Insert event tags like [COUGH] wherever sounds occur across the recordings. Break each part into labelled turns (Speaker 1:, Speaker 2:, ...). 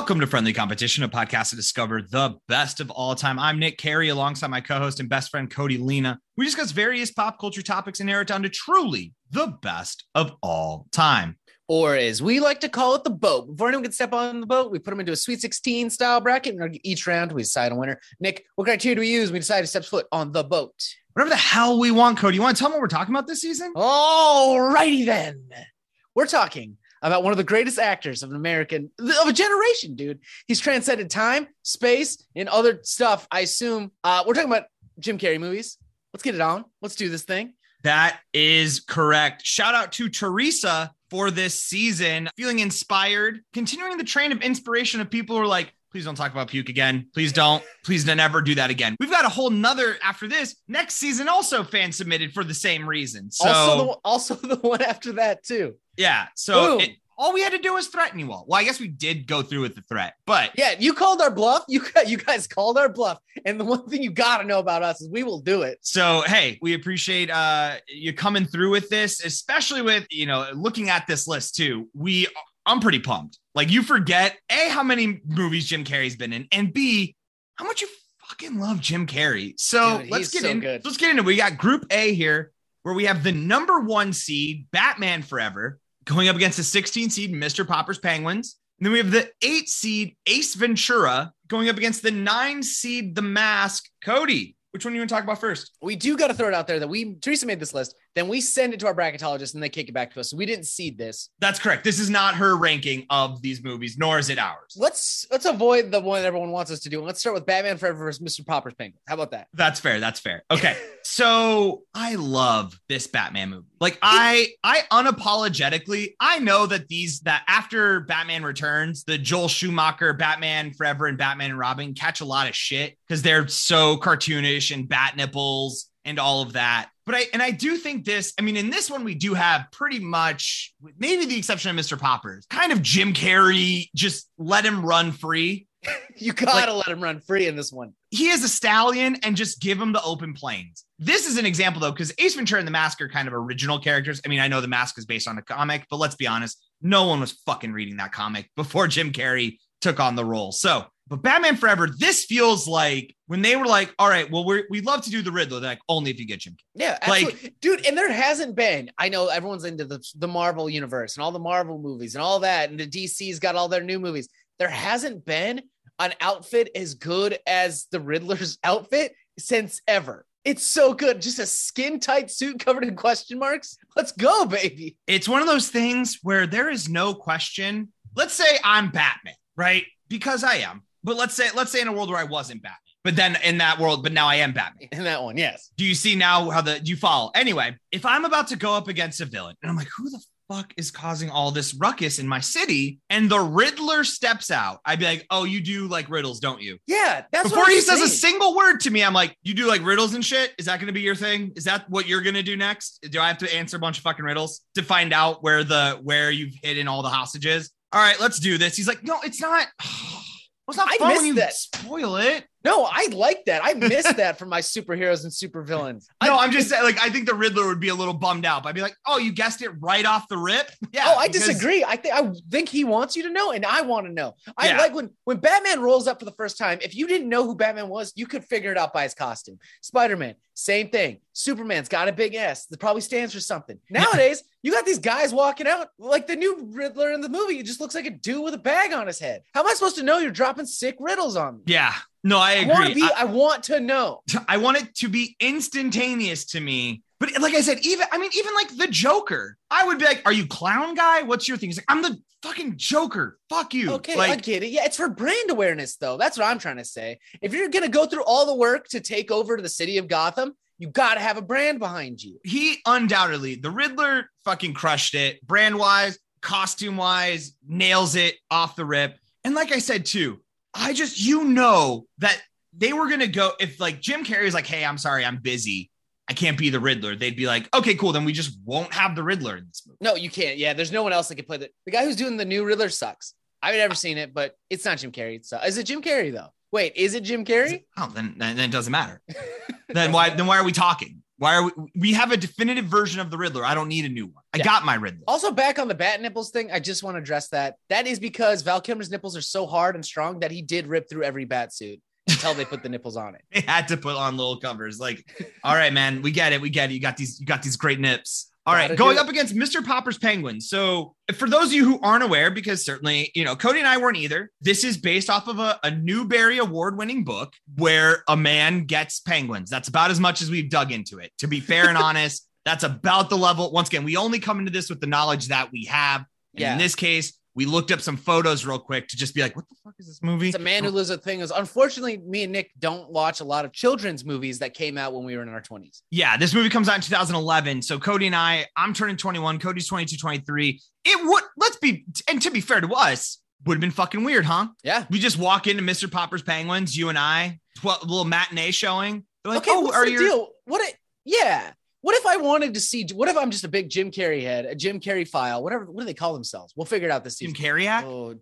Speaker 1: Welcome to Friendly Competition, a podcast to discover the best of all time. I'm Nick Carey alongside my co host and best friend Cody Lena. We discuss various pop culture topics and narrow it down to truly the best of all time.
Speaker 2: Or as we like to call it, the boat. Before anyone can step on the boat, we put them into a Sweet 16 style bracket. And each round, we decide a winner. Nick, what criteria do we use? We decide to step foot on the boat.
Speaker 1: Whatever the hell we want, Cody. You want to tell them what we're talking about this season?
Speaker 2: All righty then. We're talking about one of the greatest actors of an American of a generation, dude. He's transcended time, space, and other stuff. I assume uh, we're talking about Jim Carrey movies. Let's get it on. Let's do this thing.
Speaker 1: That is correct. Shout out to Teresa for this season, feeling inspired, continuing the train of inspiration of people who are like, please don't talk about puke again. Please don't. Please never do that again. We've got a whole nother after this next season, also fan submitted for the same reason. So
Speaker 2: also the, also the one after that too.
Speaker 1: Yeah. So it, all we had to do was threaten you all. Well, I guess we did go through with the threat, but
Speaker 2: yeah, you called our bluff. You [LAUGHS] you guys called our bluff, and the one thing you got to know about us is we will do it.
Speaker 1: So hey, we appreciate uh you coming through with this, especially with you know looking at this list too. We I'm pretty pumped. Like you forget a how many movies Jim Carrey's been in, and b how much you fucking love Jim Carrey. So
Speaker 2: Dude,
Speaker 1: let's get
Speaker 2: so
Speaker 1: in.
Speaker 2: Good.
Speaker 1: Let's get into. It. We got Group A here, where we have the number one seed Batman Forever going up against the 16 seed Mr. Popper's Penguins. And then we have the eight seed Ace Ventura going up against the nine seed The Mask Cody. Which one do you want to talk about first?
Speaker 2: We do got to throw it out there that we Teresa made this list. Then we send it to our bracketologist and they kick it back to us. We didn't seed this.
Speaker 1: That's correct. This is not her ranking of these movies, nor is it ours.
Speaker 2: Let's let's avoid the one everyone wants us to do. Let's start with Batman Forever versus Mr. Popper's Penguins. How about that?
Speaker 1: That's fair. That's fair. [LAUGHS] Okay. so I love this Batman movie. Like I I unapologetically, I know that these that after Batman Returns, the Joel Schumacher Batman Forever and Batman and Robin catch a lot of shit because they're so cartoonish and bat nipples and all of that. But I and I do think this, I mean, in this one, we do have pretty much, maybe the exception of Mr. Poppers, kind of Jim Carrey, just let him run free. [LAUGHS]
Speaker 2: you gotta like, let him run free in this one.
Speaker 1: He is a stallion and just give him the open plains. This is an example though, because Ace Ventura and the Mask are kind of original characters. I mean, I know the Mask is based on a comic, but let's be honest, no one was fucking reading that comic before Jim Carrey took on the role. So but Batman Forever, this feels like when they were like, all right, well, we we love to do the Riddler, They're like only if you get Jim.
Speaker 2: Yeah, absolutely. like, dude. And there hasn't been. I know everyone's into the the Marvel universe and all the Marvel movies and all that, and the DC's got all their new movies. There hasn't been an outfit as good as the Riddler's [LAUGHS] outfit since ever. It's so good. Just a skin tight suit covered in question marks. Let's go, baby.
Speaker 1: It's one of those things where there is no question. Let's say I'm Batman, right? Because I am but let's say let's say in a world where I wasn't Batman, but then in that world, but now I am Batman.
Speaker 2: In that one, yes.
Speaker 1: Do you see now how the do you follow? Anyway, if I'm about to go up against a villain and I'm like, who the fuck is causing all this ruckus in my city? And the Riddler steps out, I'd be like, oh, you do like riddles, don't you?
Speaker 2: Yeah, that's
Speaker 1: before he saying. says a single word to me. I'm like, you do like riddles and shit. Is that going to be your thing? Is that what you're going to do next? Do I have to answer a bunch of fucking riddles to find out where the where you've hidden all the hostages? All right, let's do this. He's like, no, it's not. [SIGHS] Well, it's not I fun when you that. spoil it.
Speaker 2: No, I like that. I miss that from my superheroes and supervillains.
Speaker 1: No, I'm just saying, like, I think the Riddler would be a little bummed out. I'd be like, oh, you guessed it right off the rip. [LAUGHS]
Speaker 2: Yeah. Oh, I because... disagree. I think I think he wants you to know, and I want to know. I yeah. like when when Batman rolls up for the first time. If you didn't know who Batman was, you could figure it out by his costume. Spider Man, same thing. Superman's got a big S that probably stands for something. Nowadays, you got these guys walking out like the new Riddler in the movie. It just looks like a dude with a bag on his head. How am I supposed to know you're dropping sick riddles on me?
Speaker 1: Yeah. No, I agree.
Speaker 2: I want, be, I, I want to know.
Speaker 1: I want it to be instantaneous to me. But like I said, even I mean, even like the Joker, I would be like, "Are you clown guy? What's your thing?" He's like, "I'm the fucking Joker. Fuck you."
Speaker 2: Okay,
Speaker 1: like,
Speaker 2: I get it. Yeah, it's for brand awareness, though. That's what I'm trying to say. If you're gonna go through all the work to take over to the city of Gotham, you got to have a brand behind you.
Speaker 1: He undoubtedly, the Riddler, fucking crushed it, brand wise, costume wise, nails it off the rip. And like I said too, I just, you know, that they were going to go, if like Jim Carrey's like, hey, I'm sorry, I'm busy. I can't be the Riddler. They'd be like, okay, cool. Then we just won't have the Riddler in this movie.
Speaker 2: No, you can't. Yeah, there's no one else that can play the the guy who's doing the new Riddler sucks. I've never seen it, but it's not Jim Carrey. So is it Jim Carrey though? Wait, is it Jim Carrey?
Speaker 1: oh, then then it doesn't matter. [LAUGHS] then why then why are we talking? Why are we? We have a definitive version of the Riddler. I don't need a new one. I yeah. got my Riddler.
Speaker 2: Also, back on the bat nipples thing, I just want to address that. That is because Val Kilmer's nipples are so hard and strong that he did rip through every bat suit until they put the nipples on it. [LAUGHS]
Speaker 1: They had to put on little covers. Like, all right, man, we get it. We get it. You got these. You got these great nips. All right, going up against Mr. Popper's Penguins. So, for those of you who aren't aware, because certainly, you know, Cody and I weren't either, this is based off of a, a Newbery Award winning book where a man gets penguins. That's about as much as we've dug into it. To be fair and [LAUGHS] honest, that's about the level. Once again, we only come into this with the knowledge that we have. And yeah. in this case, we looked up some photos real quick to just be like, what the fuck is this movie?
Speaker 2: It's a man who lives a thing. Is unfortunately, me and Nick don't watch a lot of children's movies that came out when we were in our 20s.
Speaker 1: Yeah, this movie comes out in 2011. So Cody and I, I'm turning 21, Cody's 22, 23. It would, let's be, and to be fair to us, would have been fucking weird, huh?
Speaker 2: Yeah.
Speaker 1: We just walk into Mr. Popper's Penguins, you and I, tw- little matinee showing.
Speaker 2: They're like, okay, oh, are you? Deal? What? A, yeah. What if I wanted to see? What if I'm just a big Jim Carrey head, a Jim Carrey file, whatever? What do they call themselves? We'll figure it out this
Speaker 1: season. Jim Carrey?
Speaker 2: Oh,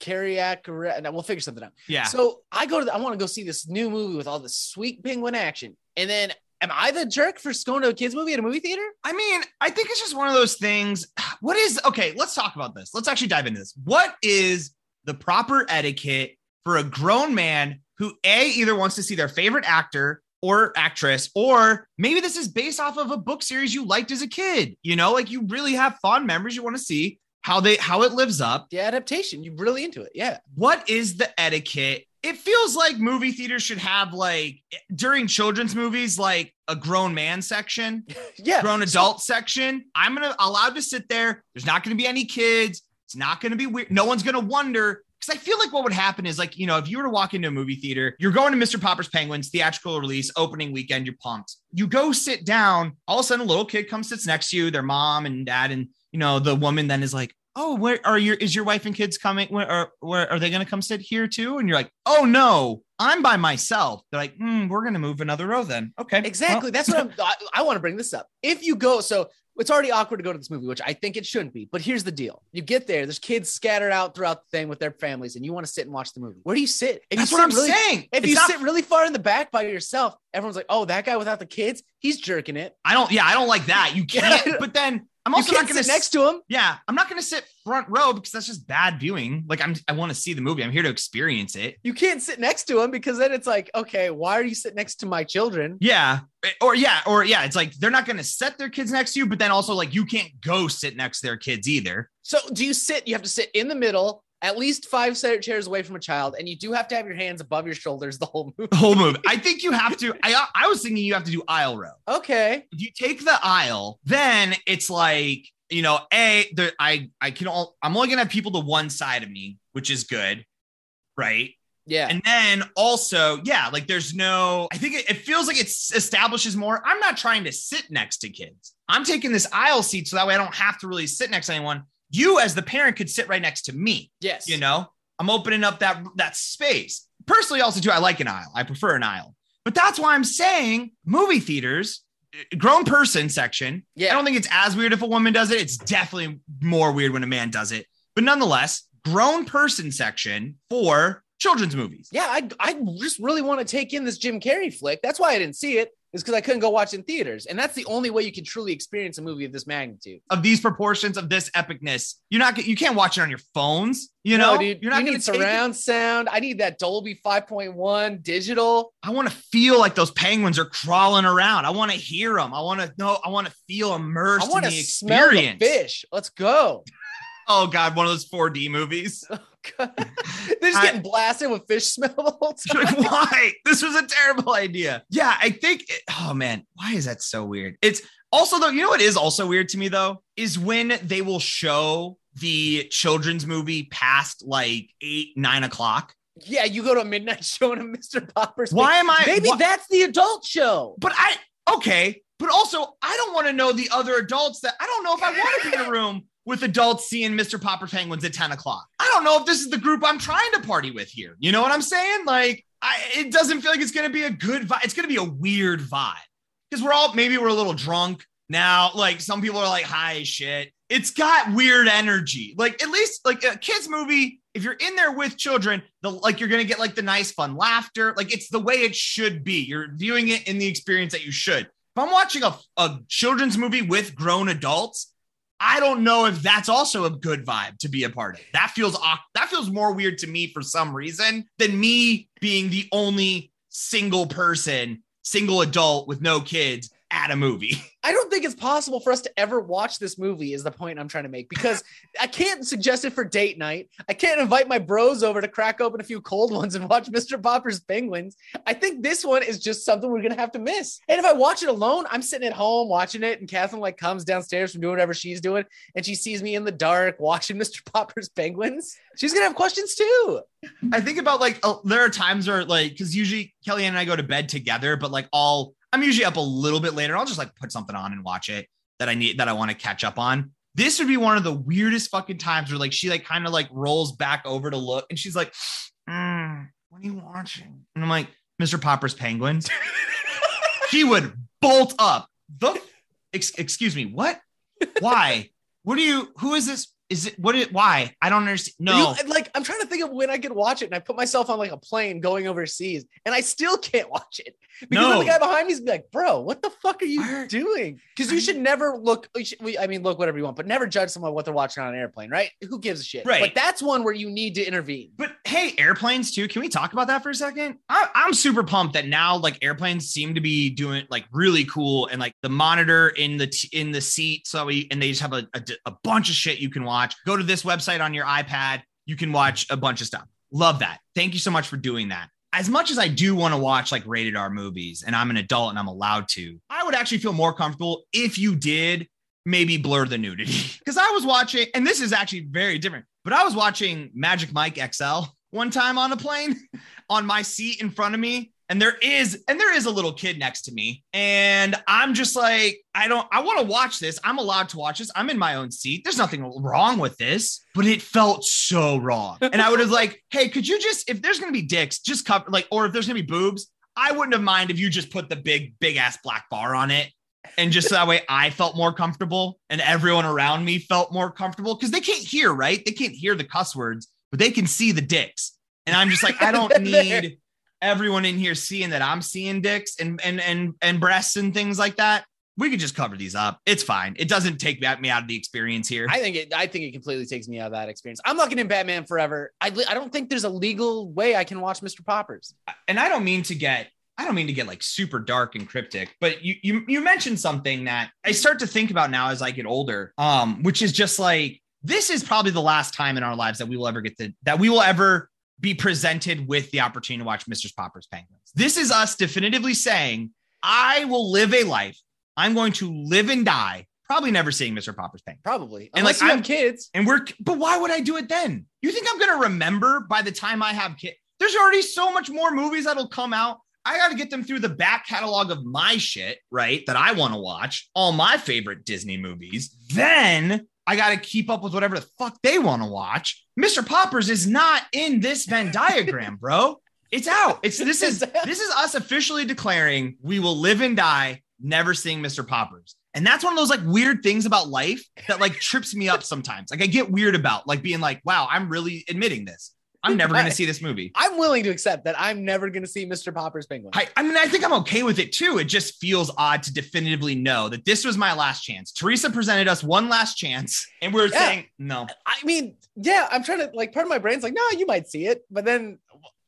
Speaker 2: Carriac. Uh, we'll figure something out.
Speaker 1: Yeah.
Speaker 2: So I go to. The, I want to go see this new movie with all the sweet penguin action, and then am I the jerk for going to a kids movie at a movie theater?
Speaker 1: I mean, I think it's just one of those things. [SIGHS] What is okay? Let's talk about this. Let's actually dive into this. What is the proper etiquette for a grown man who a either wants to see their favorite actor or actress, or maybe this is based off of a book series you liked as a kid. You know, like you really have fond memories you want to see how they how it lives up.
Speaker 2: The adaptation, you're really into it. Yeah.
Speaker 1: What is the etiquette? It feels like movie theaters should have like during children's movies, like a grown man section, [LAUGHS]
Speaker 2: yeah,
Speaker 1: grown adult so- section. I'm gonna allowed to sit there. There's not gonna be any kids. It's not gonna be weird. No one's gonna wonder I feel like what would happen is like, you know, if you were to walk into a movie theater, you're going to Mr. Popper's Penguins theatrical release, opening weekend, you're pumped. You go sit down, all of a sudden a little kid comes sits next to you, their mom and dad, and you know, the woman then is like, Oh, where are your is your wife and kids coming? Where are where are they gonna come sit here too? And you're like, oh no, I'm by myself. They're like, mm, we're gonna move another row then. Okay.
Speaker 2: Exactly. Well. That's what I'm [LAUGHS] I, I want to bring this up. If you go, so it's already awkward to go to this movie, which I think it shouldn't be. But here's the deal: you get there, there's kids scattered out throughout the thing with their families, and you want to sit and watch the movie. Where do you sit?
Speaker 1: If That's you what I'm
Speaker 2: really,
Speaker 1: saying.
Speaker 2: If it's you not... sit really far in the back by yourself, everyone's like, "Oh, that guy without the kids, he's jerking it."
Speaker 1: I don't. Yeah, I don't like that. You [LAUGHS] can't. but then I'm also not going to
Speaker 2: sit next to him.
Speaker 1: Yeah, I'm not going to sit front row because that's just bad viewing. Like I'm, I want to see the movie. I'm here to experience it.
Speaker 2: You can't sit next to him because then it's like, okay, why are you sitting next to my children?
Speaker 1: Yeah, eh, or yeah, or yeah, it's like they're not going to set their kids next to you, but then also like you can't go sit next to their kids either.
Speaker 2: So do you sit? You have to sit in the middle at least five chairs away from a child, and you do have to have your hands above your shoulders the whole movie.
Speaker 1: The whole movie. I think you have to. I I was thinking you have to do aisle row.
Speaker 2: Okay.
Speaker 1: If you take the aisle, then it's like you know, a the I I can all I'm only gonna have people to one side of me, which is good, right?
Speaker 2: Yeah.
Speaker 1: And then also, yeah, like there's no, I think it, it feels like it establishes more. I'm not trying to sit next to kids. I'm taking this aisle seat so that way I don't have to really sit next to anyone you as the parent could sit right next to me.
Speaker 2: Yes.
Speaker 1: You know, I'm opening up that that space. Personally, also too, I like an aisle. I prefer an aisle. But that's why I'm saying movie theaters, eh, grown person section. Yeah. I don't think it's as weird if a woman does it. It's definitely more weird when a man does it. But nonetheless, grown person section for children's movies.
Speaker 2: Yeah, I, I just really want to take in this Jim Carrey flick. That's why I didn't see it is because I couldn't go watch in theaters. And that's the only way you can truly experience a movie of this magnitude.
Speaker 1: Of these proportions, of this epicness. You're not you can't watch it on your phones. You know,
Speaker 2: no, dude, you're not you need surround it. sound. I need that Dolby 5.1 digital.
Speaker 1: I want to feel like those penguins are crawling around. I want to hear them. I want to know. I want to feel immersed I want in the experience.
Speaker 2: The fish. Let's go.
Speaker 1: Oh God, one of those 4D movies. [LAUGHS]
Speaker 2: Oh, [LAUGHS] They're just I, getting blasted with fish smell.
Speaker 1: the whole Like, [LAUGHS] why? This was a terrible idea. Yeah, I think. It, oh man, why is that so weird? It's also though. You know what is also weird to me though is when they will show the children's movie past like eight nine o'clock.
Speaker 2: Yeah, you go to a midnight show and a Mr. Popper's.
Speaker 1: Why am I?
Speaker 2: Maybe that's the adult show.
Speaker 1: But I okay. But also, I don't want to know the other adults that I don't know if I want to be in a room with adults seeing Mr. Popper Penguins at 10 o'clock. I don't know if this is the group I'm trying to party with here. You know what I'm saying? Like, I, it doesn't feel like it's going to be a good vibe. It's going to be a weird vibe because we're all, maybe we're a little drunk now. Like, some people are like as shit. It's got weird energy. Like, at least, like a kid's movie, if you're in there with children, the like you're gonna get like the nice fun laughter. Like it's the way it should be. You're viewing it in the experience that you should. If I'm watching a, a children's movie with grown adults, I don't know if that's also a good vibe to be a part of. That feels that feels more weird to me for some reason than me being the only single person, single adult with no kids at a movie. [LAUGHS]
Speaker 2: I don't think it's possible for us to ever watch this movie, is the point I'm trying to make. Because I can't suggest it for date night. I can't invite my bros over to crack open a few cold ones and watch [LAUGHS] Mr. Popper's Penguins. I think this one is just something we're gonna have to miss. And if I watch it alone, I'm sitting at home watching it, and Catherine like comes downstairs from doing whatever she's doing, and she sees me in the dark watching [LAUGHS] Mr. Popper's Penguins. She's gonna have questions too.
Speaker 1: I think about like uh, there are times where like because usually Kellyanne and I go to bed together, but like all I'm usually up a little bit later. I'll just like put something on and watch it that I need that I want to catch up on. This would be one of the weirdest fucking times where like she like kind of like rolls back over to look and she's like, mm, "What are you watching?" And I'm like, "Mr. Popper's Penguins." [LAUGHS] she would bolt up. The ex- excuse me, what? Why? What are you? Who is this? Is it what it why? I don't understand. No,
Speaker 2: you, like I'm trying to think of when I could watch it, and I put myself on like a plane going overseas, and I still can't watch it because no. the guy behind me is like, "Bro, what the fuck are you doing?" Because you should never look. Should, I mean, look whatever you want, but never judge someone what they're watching on an airplane, right? Who gives a shit?
Speaker 1: Right.
Speaker 2: But that's one where you need to intervene.
Speaker 1: But hey, airplanes too. Can we talk about that for a second? I, I'm super pumped that now like airplanes seem to be doing like really cool, and like the monitor in the t- in the seat, so we and they just have a, a, a bunch of shit you can watch. Go to this website website on your iPad. You can watch a bunch of stuff. Love that. Thank you so much for doing that. As much as I do want to watch like rated R movies and I'm an adult and I'm allowed to, I would actually feel more comfortable if you did maybe blur the nudity. [LAUGHS] Because I was watching, and this is actually very different, but I was watching Magic Mike XL one time on a plane [LAUGHS] on my seat in front of me and there is and there is a little kid next to me. And i'm just like i don't i want to watch this. I'm allowed to watch this. I'm in my own seat. There's nothing wrong with this but it felt so wrong. [LAUGHS] And i would have like hey could you just if there's gonna be dicks just cover like or if there's gonna be boobs i wouldn't have mind if you just put the big big ass black bar on it. And just that way I felt more comfortable and everyone around me felt more comfortable. Because they can't hear, right? They can't hear the cuss words, but they can see the dicks. And I'm just like, I don't [LAUGHS] need everyone in here seeing that I'm seeing dicks and and and and breasts and things like that. We could just cover these up. It's fine. It doesn't take me out of the experience here.
Speaker 2: I think it. I think it completely takes me out of that experience. I'm looking in Batman Forever. I I don't think there's a legal way I can watch Mr. Poppers.
Speaker 1: And I don't mean to get I don't mean to get like super dark and cryptic, but you you you mentioned something that I start to think about now as I get older, um, which is just like this is probably the last time in our lives that we will ever get to that we will ever be presented with the opportunity to watch Mr. Popper's Penguins. This is us definitively saying, I will live a life. I'm going to live and die. Probably never seeing Mr. Popper's Penguins.
Speaker 2: Probably.
Speaker 1: And
Speaker 2: Unless
Speaker 1: like
Speaker 2: I'm kids.
Speaker 1: And we're but why would I do it then? You think I'm gonna remember by the time I have kids? There's already so much more movies that'll come out. I got to get them through the back catalog of my shit, right? That I want to watch, all my favorite Disney movies. Then I got to keep up with whatever the fuck they want to watch. Mr. Poppers is not in this Venn diagram, bro. It's out. It's this is this is us officially declaring we will live and die never seeing Mr. Poppers. And that's one of those like weird things about life that like trips me up sometimes. Like I get weird about like being like, wow, I'm really admitting this. I'm never going to see this movie.
Speaker 2: I'm willing to accept that I'm never going to see Mr. Popper's Penguin.
Speaker 1: I, I, mean, I think I'm okay with it too. It just feels odd to definitively know that this was my last chance. Teresa presented us one last chance, and we're yeah. saying no.
Speaker 2: I mean, yeah, I'm trying to like part of my brain's like, no, you might see it, but then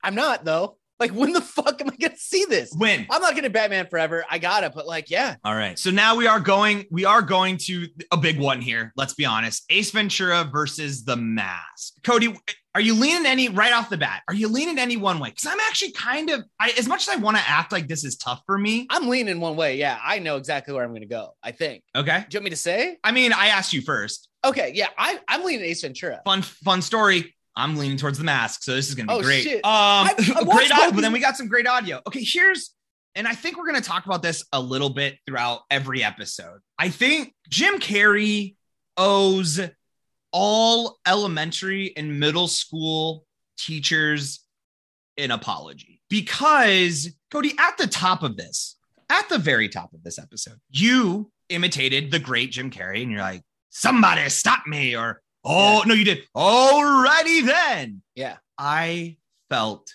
Speaker 2: I'm not though. Like, when the fuck am I gonna see this?
Speaker 1: When
Speaker 2: I'm not gonna Batman forever. I gotta, but like, yeah.
Speaker 1: All right. So now we are going, we are going to a big one here. Let's be honest. Ace Ventura versus the mask. Cody, are you leaning any right off the bat? Are you leaning any one way? Because I'm actually kind of, I, as much as I want to act like this is tough for me,
Speaker 2: I'm leaning one way. Yeah, I know exactly where I'm going to go. I think.
Speaker 1: Okay.
Speaker 2: Do you want me to say?
Speaker 1: I mean, I asked you first.
Speaker 2: Okay. Yeah, I, I'm leaning Ace Ventura.
Speaker 1: Fun, fun story. I'm leaning towards the mask, so this is gonna be
Speaker 2: oh,
Speaker 1: great.
Speaker 2: Shit.
Speaker 1: Um, I, I [LAUGHS] great audio, but then we got some great audio. Okay, here's, and I think we're gonna talk about this a little bit throughout every episode. I think Jim Carrey owes all elementary and middle school teachers an apology because Cody, at the top of this, at the very top of this episode, you imitated the great Jim Carrey, and you're like, "Somebody stop me!" or Oh, yeah. no, you did. Alrighty then.
Speaker 2: Yeah.
Speaker 1: I felt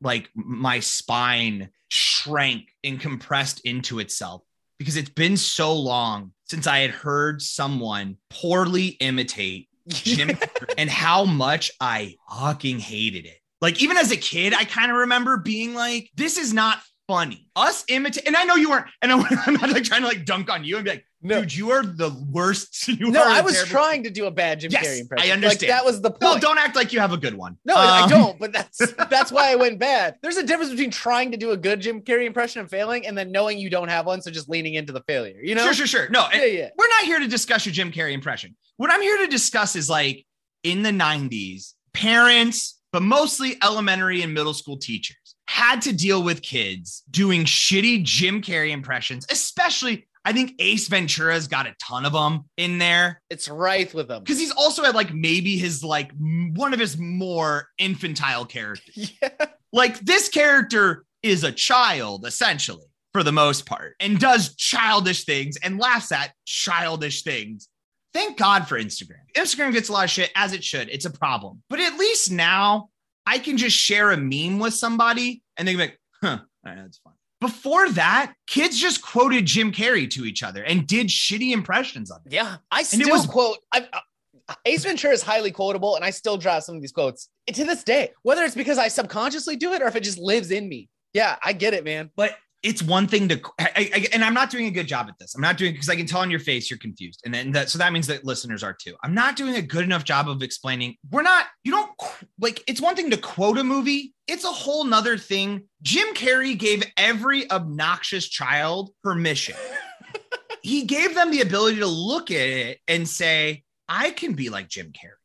Speaker 1: like my spine shrank and compressed into itself because it's been so long since I had heard someone poorly imitate [LAUGHS] Jim and how much I fucking hated it. Like even as a kid, I kind of remember being like, "This is not funny." Us imitate, and I know you weren't. And [LAUGHS] I'm not like trying to like dunk on you and be like, no. "Dude, you are the worst." [LAUGHS] You
Speaker 2: no, I was trying to do a bad Jim yes, Carrey impression.
Speaker 1: I understand.
Speaker 2: Like, that was the point.
Speaker 1: No, don't act like you have a good one.
Speaker 2: No, um, I don't. But that's [LAUGHS] that's why I went bad. There's a difference between trying to do a good Jim Carrey impression and failing, and then knowing you don't have one, so just leaning into the failure. You know?
Speaker 1: Sure, sure, sure. No, yeah, yeah. We're not here to discuss your Jim Carrey impression. What I'm here to discuss is like in the '90s, parents but mostly elementary and middle school teachers had to deal with kids doing shitty Jim Carrey impressions, especially I think Ace Ventura's got a ton of them in there.
Speaker 2: It's rife with them
Speaker 1: because he's also had like maybe his like one of his more infantile characters. [LAUGHS] Yeah. Like this character is a child essentially for the most part and does childish things and laughs at childish things thank God for Instagram. Instagram gets a lot of shit as it should. It's a problem. But at least now I can just share a meme with somebody and they can be like, huh, that's fun. Before that, kids just quoted Jim Carrey to each other and did shitty impressions of
Speaker 2: it. Yeah, I still was, quote. I, Ace Ventura is highly quotable, and I still draw some of these quotes to this day. Whether it's because I subconsciously do it or if it just lives in me. Yeah, I get it, man.
Speaker 1: But it's one thing to I, I, and i'm not doing a good job at this. I'm not doing because i can tell on your face you're confused. And then that so that means that listeners are too. I'm not doing a good enough job of explaining. We're not you don't like it's one thing to quote a movie. It's a whole nother thing. Jim carrey gave every obnoxious child permission. [LAUGHS] He gave them the ability to look at it and say i can be like jim carrey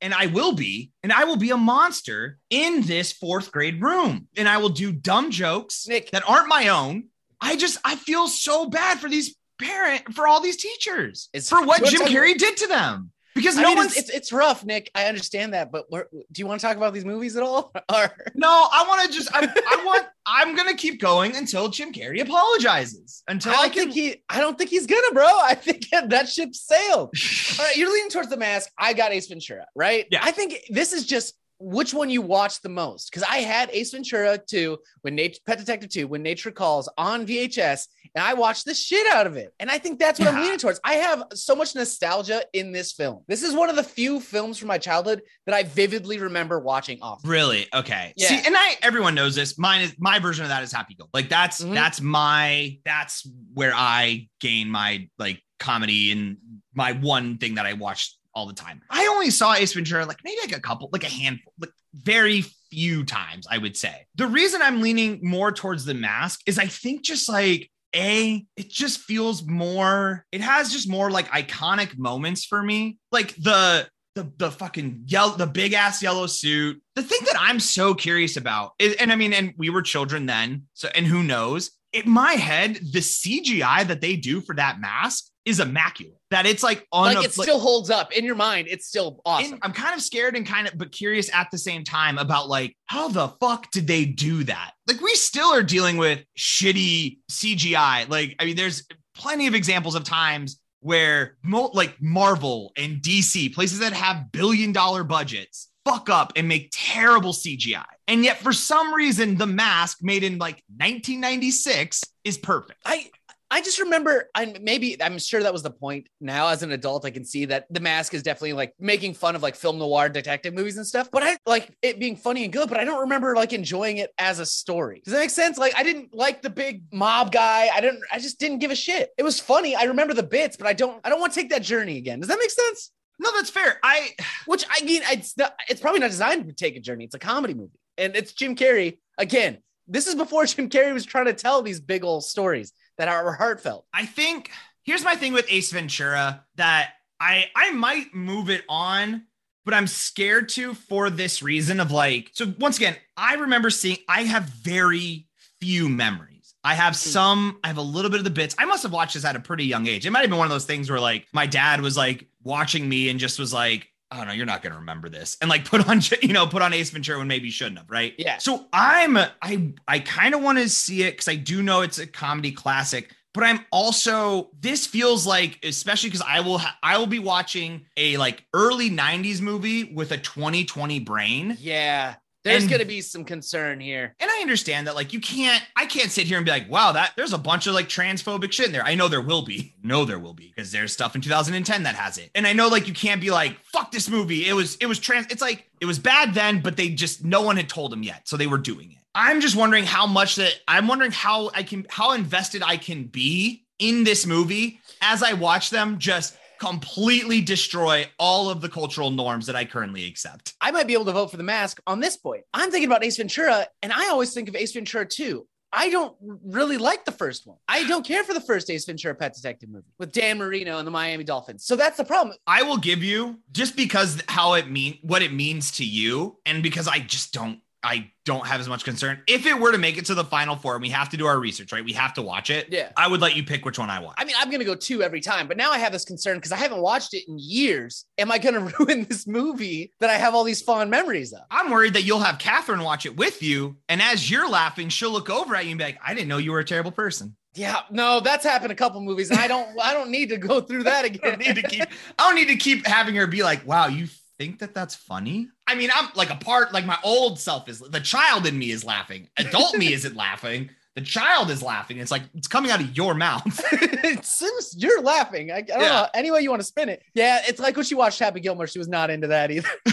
Speaker 1: and I will be, and I will be a monster in this fourth grade room. And I will do dumb jokes Nick. that aren't my own. I just, I feel so bad for these parent, for all these teachers, it's, for what Jim Carrey did to them because I no mean, one's
Speaker 2: it's, it's rough nick. I understand that but do you want to talk about these movies at all? [LAUGHS] Or
Speaker 1: no i want to just I, I, want i'm gonna keep going until jim carrey apologizes. Until
Speaker 2: i,
Speaker 1: I can
Speaker 2: think he i don't think he's gonna bro. I think [LAUGHS] that ship sailed. [LAUGHS] All right you're leaning towards the mask. I got ace ventura right?
Speaker 1: Yeah.
Speaker 2: I think this is just which one you watched the most because I had Ace Ventura 2 when Nature Pet Detective 2 when Nature Calls on VHS and I watched the shit out of it. And I think that's what yeah. I'm leaning towards. I have so much nostalgia in this film. This is one of the few films from my childhood that I vividly remember watching off.
Speaker 1: Really? Okay. Yeah. See, and I everyone knows this. Mine is my version of that is Happy Go. Like that's mm-hmm. that's my that's where I gain my like comedy and my one thing that I watched all the time. I only saw Ace Ventura like maybe like a couple, like a handful, like very few times, I would say. The reason I'm leaning more towards the mask is I think just like a it just feels more it has just more like iconic moments for me. Like the the, the fucking yellow the big ass yellow suit. The thing that i'm so curious about is and i mean and we were children then so and who knows? In my head the cgi that they do for that mask is immaculate. That it's like
Speaker 2: on like it still holds up in your mind. It's still awesome.
Speaker 1: I'm kind of scared and kind of but curious at the same time about like how the fuck did they do that? Like we still are dealing with shitty CGI. Like I mean, there's plenty of examples of times where like Marvel and DC, places that have billion dollar budgets, fuck up and make terrible CGI. And yet, for some reason, the mask made in like 1996 is perfect.
Speaker 2: I I just remember, I maybe I'm sure that was the point. Now, as an adult, I can see that the mask is definitely like making fun of like film noir detective movies and stuff. But I like it being funny and good, but I don't remember like enjoying it as a story. Does that make sense? Like I didn't like the big mob guy. I didn't. I just didn't give a shit. It was funny. I remember the bits, but I don't. I don't want to take that journey again. Does that make sense?
Speaker 1: No, that's fair. I,
Speaker 2: which I mean, it's not, it's probably not designed to take a journey. It's a comedy movie, and it's Jim Carrey again. This is before [LAUGHS] Jim Carrey was trying to tell these big old stories that are heartfelt.
Speaker 1: I think here's my thing with Ace Ventura that I I might move it on, but I'm scared to for this reason of like so once again, I remember seeing I have very few memories. I have hmm. some, I have a little bit of the bits. I must have watched this at a pretty young age. It might have been one of those things where like my dad was like watching me and just was like, oh no, you're not going to remember this. And like put on, you know, put on Ace Ventura when maybe you shouldn't have, right?
Speaker 2: Yeah.
Speaker 1: So I'm, I, I kind of want to see it because I do know it's a comedy classic, but I'm also, this feels like, especially because I will, ha- I will be watching a like early 90s movie with a 2020 brain.
Speaker 2: Yeah. There's
Speaker 1: And-
Speaker 2: to be some concern here.
Speaker 1: And I understand that, like, you can't, I can't sit here and be like, wow, that there's a bunch of like transphobic shit in there. I know there will be. No, there will be because there's stuff in 2010 that has it. And I know, like, you can't be like, fuck this movie. It was, it was trans, it's like, it was bad then, but they just, no one had told them yet. So they were doing it. I'm just wondering how much that, I'm wondering how I can, how invested I can be in this movie as I watch them just completely destroy all of the cultural norms that I currently accept.
Speaker 2: I might be able to vote for the mask on this point. I'm thinking about Ace Ventura, and I always think of Ace Ventura 2. I don't really like the first one. I don't care for the first Ace Ventura Pet Detective movie with Dan Marino and the Miami Dolphins. So that's the problem.
Speaker 1: I will give you just because how it mean what it means to you, and because I just don't I don't have as much concern. If it were to make it to the final four, and we have to do our research, right? We have to watch it.
Speaker 2: Yeah.
Speaker 1: I would let you pick which one I want.
Speaker 2: I mean, I'm going to go two every time, but now I have this concern because I haven't watched it in years. Am I going [LAUGHS] to ruin this movie that I have all these fond memories of?
Speaker 1: I'm worried that you'll have Catherine watch it with you, and as you're laughing, she'll look over at you and be like, "I didn't know you were a terrible person."
Speaker 2: Yeah, no, that's happened a couple movies. And I don't, I don't need to go through that [LAUGHS]
Speaker 1: I
Speaker 2: again.
Speaker 1: don't need to keep. I don't need to keep having her be like, "Wow, you think that that's funny?" I mean, I'm like a part, like my old self is the child in me is laughing. Adult me isn't laughing. The child is laughing. It's like it's coming out of your mouth. [LAUGHS]
Speaker 2: it seems you're laughing. I, I don't
Speaker 1: Yeah.
Speaker 2: know any way you want to spin it. Yeah, it's like when she watched Happy Gilmore. She was not into that either. [LAUGHS]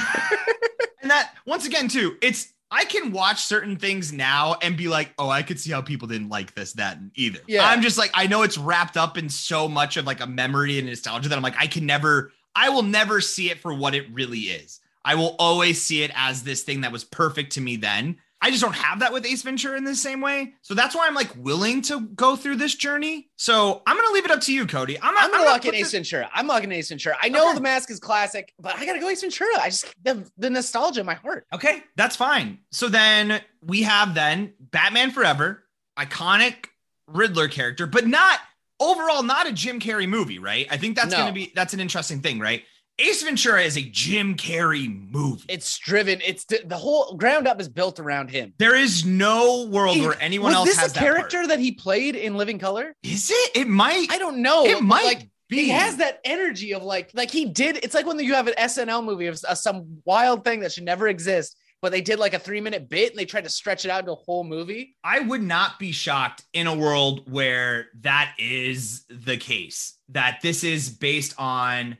Speaker 1: And that once again, too, it's I can watch certain things now and be like, oh, I could see how people didn't like this, that, and either.
Speaker 2: Yeah.
Speaker 1: I'm just like, I know it's wrapped up in so much of like a memory and nostalgia that I'm like, I can never, I will never see it for what it really is. I will always see it as this thing that was perfect to me then. I just don't have that with Ace Ventura in the same way. So that's why I'm like willing to go through this journey. So I'm gonna leave it up to you, Cody. I'm, not,
Speaker 2: I'm gonna lock in Ace
Speaker 1: this-
Speaker 2: Ventura. I'm locking Ace Ventura. I know
Speaker 1: Okay.
Speaker 2: the mask is classic, but I gotta go Ace Ventura. I just the, the nostalgia in my heart.
Speaker 1: Okay, that's fine. So then we have then Batman Forever, iconic Riddler character, but not overall not a Jim Carrey movie, right? I think that's
Speaker 2: No.
Speaker 1: going to be that's an interesting thing, right? Ace Ventura is a Jim Carrey movie.
Speaker 2: It's driven. It's the whole ground up is built around him.
Speaker 1: there is no world where anyone else
Speaker 2: this
Speaker 1: has
Speaker 2: a
Speaker 1: that part.
Speaker 2: character that he played in Living Color?
Speaker 1: Is it? It might.
Speaker 2: I don't know.
Speaker 1: it might
Speaker 2: like
Speaker 1: be.
Speaker 2: he has that energy of like like he did. It's like when you have an SNL movie of some wild thing that should never exist, but they did like a three minute bit and they tried to stretch it out into a whole movie.
Speaker 1: I would not be shocked in a world where that is the case. That this is based on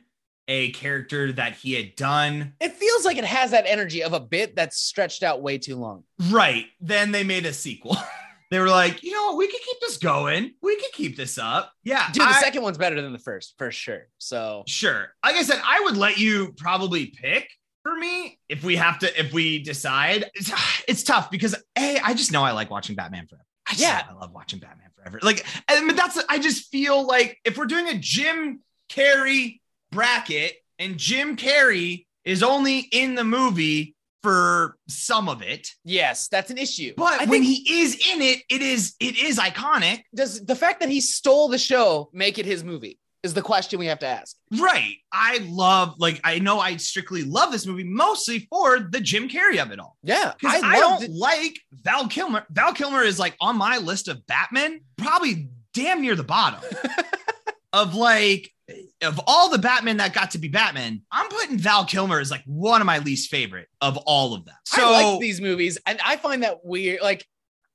Speaker 1: a character that he had done
Speaker 2: It feels like it has that energy of a bit that's stretched out way too long.
Speaker 1: Right. Then they made a sequel. [LAUGHS] they were like, you know what? We could keep this going. We could keep this up. Yeah.
Speaker 2: Dude, the
Speaker 1: I-
Speaker 2: second one's better than the first for sure. So
Speaker 1: Sure. Like I said, I would let you probably pick for me if we have to, if we decide. It's, [SIGHS] it's tough because A, I just know I like watching Batman Forever. I just
Speaker 2: Yeah.
Speaker 1: I love watching Batman Forever. Like, and but that's, I just feel like if we're doing a Jim Carrey bracket and Jim Carrey is only in the movie for some of it,
Speaker 2: yes, that's an issue.
Speaker 1: but
Speaker 2: I
Speaker 1: when he is in it, it is it is iconic.
Speaker 2: does the fact that he stole the show make it his movie? Is the question we have to ask.
Speaker 1: Right. I love like I know I strictly love this movie mostly for the Jim Carrey of it all.
Speaker 2: Yeah,
Speaker 1: Because I,
Speaker 2: loved
Speaker 1: don't
Speaker 2: it.
Speaker 1: like Val Kilmer. Val Kilmer is like on my list of Batman, probably damn near the bottom [LAUGHS] of like of all the Batman that got to be Batman. I'm putting Val Kilmer as like one of my least favorite of all of them. So
Speaker 2: I like these movies, and I find that weird. Like,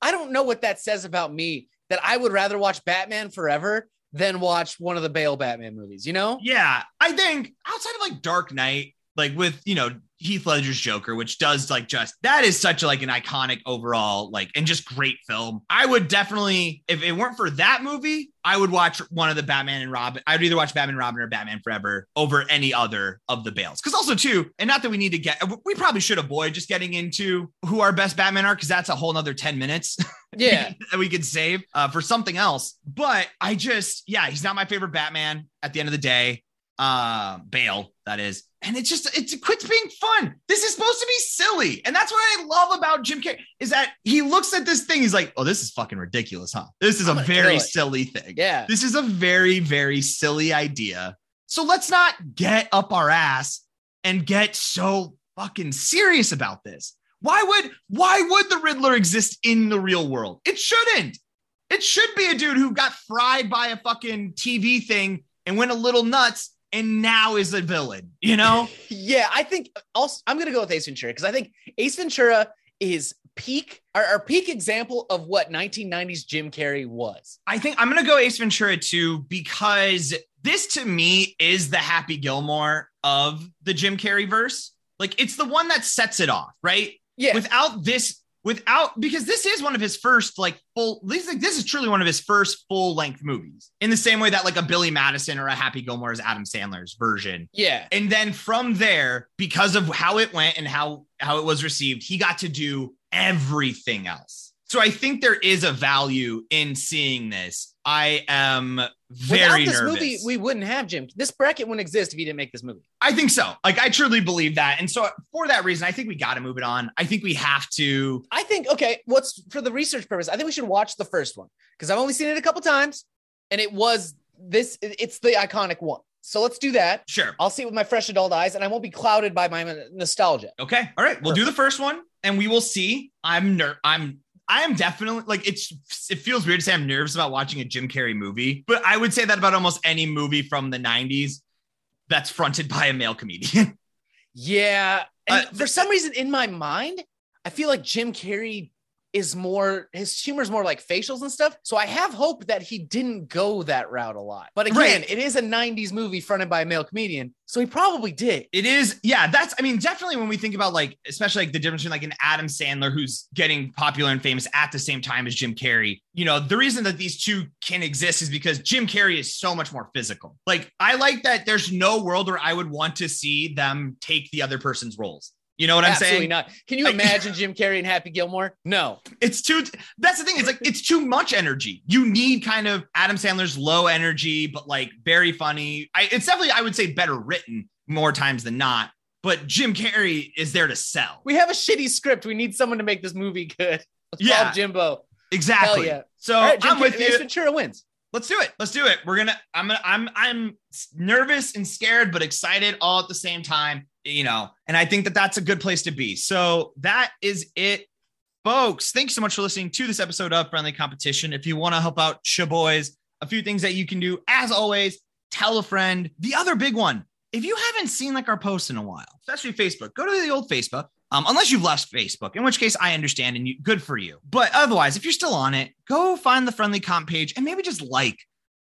Speaker 2: I don't know what that says about me that I would rather watch Batman Forever than watch one of the Bale Batman movies. You know?
Speaker 1: Yeah, I think outside of like Dark Knight, like with you know Heath Ledger's Joker, which does like just that is such a, like an iconic overall like and just great film. I would definitely, if it weren't for that movie, I would watch one of the Batman and Robin. I would either watch Batman and Robin or Batman Forever over any other of the Bales. Because also too, and not that we need to get, we probably should avoid just getting into who our best Batman are because that's a whole nother ten minutes. [LAUGHS]
Speaker 2: Yeah. [LAUGHS]
Speaker 1: that we could save uh, for something else. But I just, yeah, he's not my favorite Batman at the end of the day. Uh, Bale, that is. And it's just, it's, it quits being fun. This is supposed to be silly. And that's what I love about Jim Carrey is that he looks at this thing. He's like, oh, this is fucking ridiculous, huh? This is
Speaker 2: I'm
Speaker 1: a very silly thing.
Speaker 2: Yeah.
Speaker 1: This is a very, very silly idea. So let's not get up our ass and get so fucking serious about this. Why would why would the Riddler exist in the real world? It shouldn't. It should be a dude who got fried by a fucking TV thing and went a little nuts and now is a villain, you know? [LAUGHS]
Speaker 2: Yeah, I think also I'm gonna go with Ace Ventura because I think Ace Ventura is peak our, our, peak example of what 1990s Jim Carrey was.
Speaker 1: I think I'm gonna go Ace Ventura too because this to me is the Happy Gilmore of the Jim Carrey verse. Like it's the one that sets it off, right?
Speaker 2: Yeah.
Speaker 1: Without this, without because this is one of his first like full. This like this is truly one of his first full length movies. In the same way that like a Billy Madison or a Happy Gilmore is Adam Sandler's version.
Speaker 2: Yeah.
Speaker 1: And then from there, because of how it went and how how it was received, he got to do everything else. So I think there is a value in seeing this. I am very
Speaker 2: Without this
Speaker 1: nervous.
Speaker 2: movie, we wouldn't have Jim. This bracket wouldn't exist if he didn't make this movie.
Speaker 1: I think so. Like I truly believe that. And so for that reason, I think we got to move it on. I think we have to.
Speaker 2: I think okay, what's for the research purpose? I think we should watch the first one because I've only seen it a couple times and it was this it's the iconic one. So let's do that.
Speaker 1: Sure.
Speaker 2: I'll see it with my fresh adult eyes and I won't be clouded by my nostalgia.
Speaker 1: Okay. All right. We'll do the first one and we will see. I'm ner- I'm I am definitely like it's it feels weird to say I'm nervous about watching a Jim Carrey movie, but I would say that about almost any movie from the 90s that's fronted by a male comedian. [LAUGHS]
Speaker 2: Yeah. And
Speaker 1: Uh,
Speaker 2: for some reason in my mind, I feel like Jim Carrey is more his humor is more like facials and stuff. So I have hope that he didn't go that route a lot. But again,
Speaker 1: Right.
Speaker 2: it is a 90s movie fronted by a male comedian. So he probably did.
Speaker 1: It is, yeah. That's, I mean, definitely when we think about like, especially like the difference between like an Adam Sandler who's getting popular and famous at the same time as Jim Carrey. You know, the reason that these two can exist is because Jim Carrey is so much more physical. Like, I like that there's no world where I would want to see them take the other person's roles. You know what I'm
Speaker 2: Absolutely
Speaker 1: saying?
Speaker 2: not. Can you [LAUGHS] imagine Jim Carrey and Happy Gilmore? No.
Speaker 1: It's too. That's the thing. It's like it's too much energy. You need kind of Adam Sandler's low energy, but like very funny. I, it's definitely I would say better written more times than not. But Jim Carrey is there to sell.
Speaker 2: We have a shitty script. We need someone to make this movie good. Let's
Speaker 1: Yeah.
Speaker 2: Jimbo.
Speaker 1: Exactly.
Speaker 2: Yeah.
Speaker 1: So
Speaker 2: right,
Speaker 1: I'm with
Speaker 2: Ace
Speaker 1: you.
Speaker 2: Ventura wins.
Speaker 1: Let's do it. Let's do it. We're gonna. I'm gonna. I'm. I'm nervous and scared, but excited all at the same time. You know, and I think that that's a good place to be. So that is it, folks. Thanks so much for listening to this episode of Friendly Competition. If you want to help out Shaboys, a few things that you can do, as always, tell a friend. The other big one, if you haven't seen like our posts in a while, especially Facebook, go to the old Facebook. Um, unless you've left Facebook, in which case I understand and you, good for you. But otherwise, if you're still on it, go find the friendly comp page and maybe just like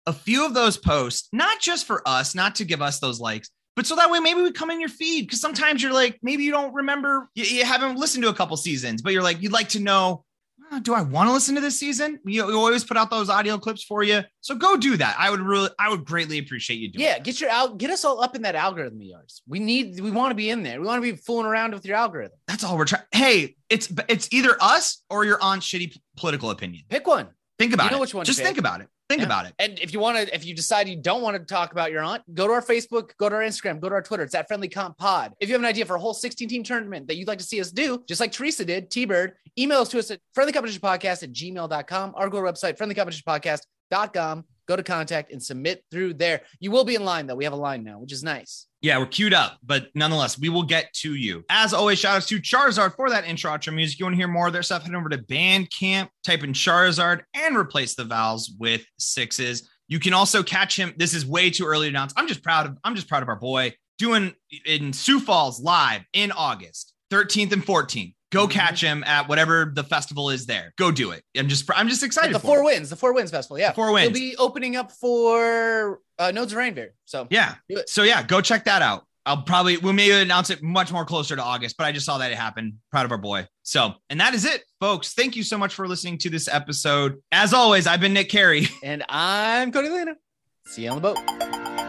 Speaker 1: a few of those posts, not just for us, not to give us those likes, but so that way maybe we come in your feed. Because sometimes you're like, maybe you don't remember, you, you haven't listened to a couple seasons, but you're like, you'd like to know "Uh, do I want to listen to this season? We, we always put out those audio clips for you. So go do that. I would really, I would greatly appreciate you doing
Speaker 2: Yeah, get your out, get us all up in that algorithm of yours. We need, we want to be in there. We want to be fooling around with your algorithm.
Speaker 1: That's all we're trying. Hey, it's it's either us or your aunt's shitty political opinion.
Speaker 2: Pick one.
Speaker 1: Think about
Speaker 2: know
Speaker 1: it.
Speaker 2: which one
Speaker 1: Just think about it. Think
Speaker 2: Yeah.
Speaker 1: about it.
Speaker 2: And if you want to, if you decide you don't want to talk about your aunt, go to our Facebook, go to our Instagram, go to our Twitter. It's at Friendly Comp Pod. If you have an idea for a whole 16 team tournament that you'd like to see us do, just like Teresa did, T Bird, email us to us at friendlycompetitionpodcast at gmail.com or go to our website, friendlycompetitionpodcast.com. Go to contact and submit through there. You will be in line, though. We have a line now, which is nice.
Speaker 1: Yeah, we're queued up, but nonetheless, we will get to you. As always, shout outs to Charizard for that intro outro music. You want to hear more of their stuff? Head over to Bandcamp, type in Charizard, and replace the vowels with sixes. You can also catch him. This is way too early to announce. I'm just proud of. I'm just proud of our boy doing in Sioux Falls live in August, 13th and 14th. Go
Speaker 2: Mhm.
Speaker 1: catch him at whatever the festival is there. Go do it. I'm just. I'm just excited.
Speaker 2: the
Speaker 1: for
Speaker 2: Four
Speaker 1: him.
Speaker 2: Wins, the Four Wins Festival. Yeah.
Speaker 1: The Four
Speaker 2: He'll be opening up for uh, Nodes of Ranvier. So
Speaker 1: Yeah. So yeah, go check that out. I'll probably we may announce it much more closer to August, but I just saw that it happened. Proud of our boy. So, and that is it, folks. Thank you so much for listening to this episode. As always, I've been Nick Carey.
Speaker 2: and I'm Cody Lena. See you on the boat.